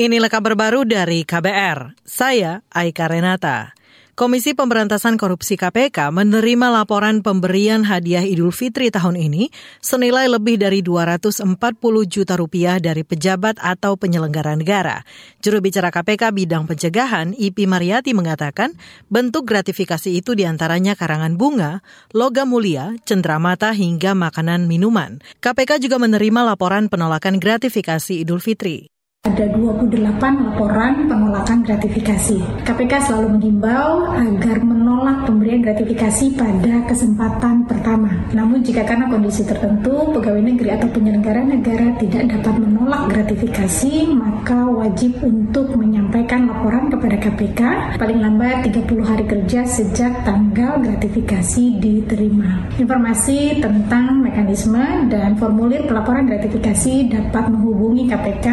Inilah kabar baru dari KBR. Saya Aika Renata. Komisi Pemberantasan Korupsi KPK menerima laporan pemberian hadiah Idul Fitri tahun ini senilai lebih dari 240 juta rupiah dari pejabat atau penyelenggara negara. Juru bicara KPK bidang pencegahan, Ipi Mariati mengatakan bentuk gratifikasi itu di antaranya karangan bunga, logam mulia, cendramata hingga makanan minuman. KPK juga menerima laporan penolakan gratifikasi Idul Fitri. Ada 28 laporan penolakan gratifikasi. KPK selalu mengimbau agar menolak pemberian gratifikasi pada kesempatan pertama. Namun jika karena kondisi tertentu, pegawai negeri atau penyelenggara negara tidak dapat menolak gratifikasi, maka wajib untuk menyampaikan laporan kepada KPK paling lambat 30 hari kerja sejak tanggal gratifikasi diterima. Informasi tentang mekanisme dan formulir pelaporan gratifikasi dapat menghubungi KPK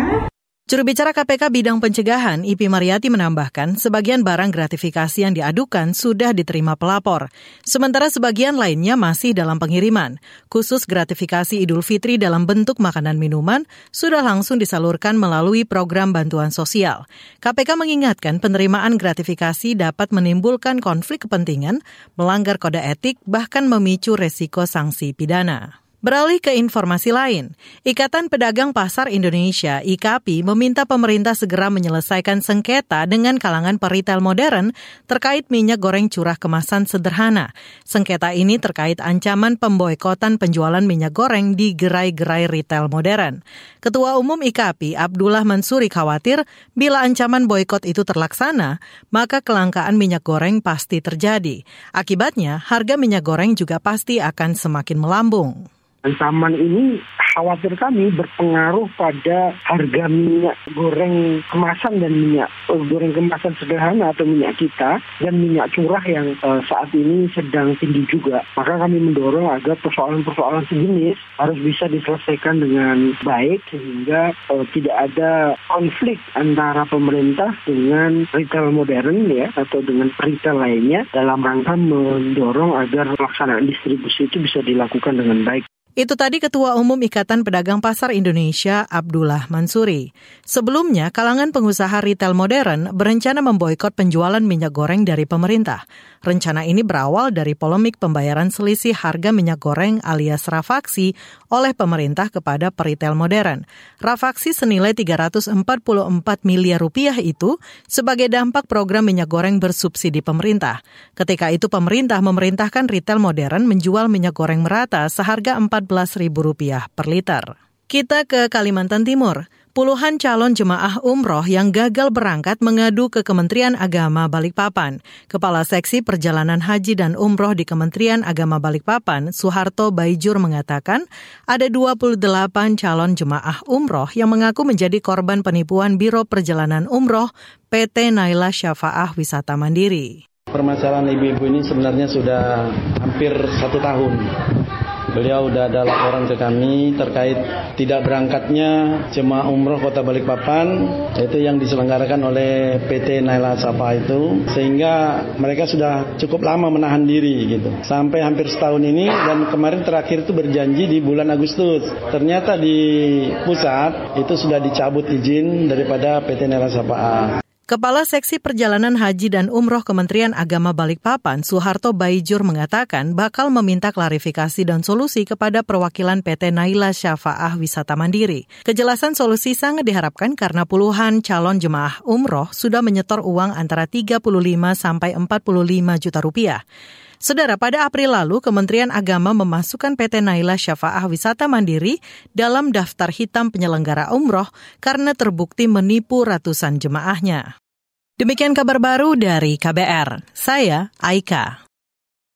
Juru bicara KPK bidang pencegahan, Ipi Mariati menambahkan, sebagian barang gratifikasi yang diadukan sudah diterima pelapor, sementara sebagian lainnya masih dalam pengiriman. Khusus gratifikasi Idul Fitri dalam bentuk makanan minuman sudah langsung disalurkan melalui program bantuan sosial. KPK mengingatkan penerimaan gratifikasi dapat menimbulkan konflik kepentingan, melanggar kode etik, bahkan memicu resiko sanksi pidana. Beralih ke informasi lain, Ikatan Pedagang Pasar Indonesia (IKAPI) meminta pemerintah segera menyelesaikan sengketa dengan kalangan peritel modern terkait minyak goreng curah kemasan sederhana. Sengketa ini terkait ancaman pemboikotan penjualan minyak goreng di gerai-gerai retail modern. Ketua Umum IKAPI Abdullah Mansuri khawatir bila ancaman boykot itu terlaksana, maka kelangkaan minyak goreng pasti terjadi. Akibatnya, harga minyak goreng juga pasti akan semakin melambung. Ancaman ini khawatir kami berpengaruh pada harga minyak goreng kemasan dan minyak uh, goreng kemasan sederhana atau minyak kita dan minyak curah yang uh, saat ini sedang tinggi juga. Maka kami mendorong agar persoalan-persoalan sejenis harus bisa diselesaikan dengan baik sehingga uh, tidak ada konflik antara pemerintah dengan retail modern ya atau dengan retail lainnya dalam rangka mendorong agar pelaksanaan distribusi itu bisa dilakukan dengan baik. Itu tadi Ketua Umum Ikatan Pedagang Pasar Indonesia Abdullah Mansuri. Sebelumnya, kalangan pengusaha retail modern berencana memboikot penjualan minyak goreng dari pemerintah. Rencana ini berawal dari polemik pembayaran selisih harga minyak goreng alias rafaksi oleh pemerintah kepada peritel modern. Rafaksi senilai 344 miliar rupiah itu sebagai dampak program minyak goreng bersubsidi pemerintah. Ketika itu pemerintah memerintahkan retail modern menjual minyak goreng merata seharga 4 Rp14.000 per liter. Kita ke Kalimantan Timur. Puluhan calon jemaah umroh yang gagal berangkat mengadu ke Kementerian Agama Balikpapan. Kepala Seksi Perjalanan Haji dan Umroh di Kementerian Agama Balikpapan, Soeharto Baijur mengatakan, ada 28 calon jemaah umroh yang mengaku menjadi korban penipuan Biro Perjalanan Umroh PT Naila Syafaah Wisata Mandiri. Permasalahan ibu-ibu ini sebenarnya sudah hampir satu tahun Beliau sudah ada laporan ke kami terkait tidak berangkatnya jemaah umroh kota Balikpapan. Itu yang diselenggarakan oleh PT Naila Sapa itu. Sehingga mereka sudah cukup lama menahan diri gitu. Sampai hampir setahun ini dan kemarin terakhir itu berjanji di bulan Agustus. Ternyata di pusat itu sudah dicabut izin daripada PT Naila Sapa. Kepala Seksi Perjalanan Haji dan Umroh Kementerian Agama Balikpapan, Soeharto Baijur mengatakan bakal meminta klarifikasi dan solusi kepada perwakilan PT Naila Syafaah Wisata Mandiri. Kejelasan solusi sangat diharapkan karena puluhan calon jemaah umroh sudah menyetor uang antara 35 sampai 45 juta rupiah. Saudara, pada April lalu Kementerian Agama memasukkan PT Naila Syafaah Wisata Mandiri dalam daftar hitam penyelenggara umroh karena terbukti menipu ratusan jemaahnya. Demikian kabar baru dari KBR. Saya Aika.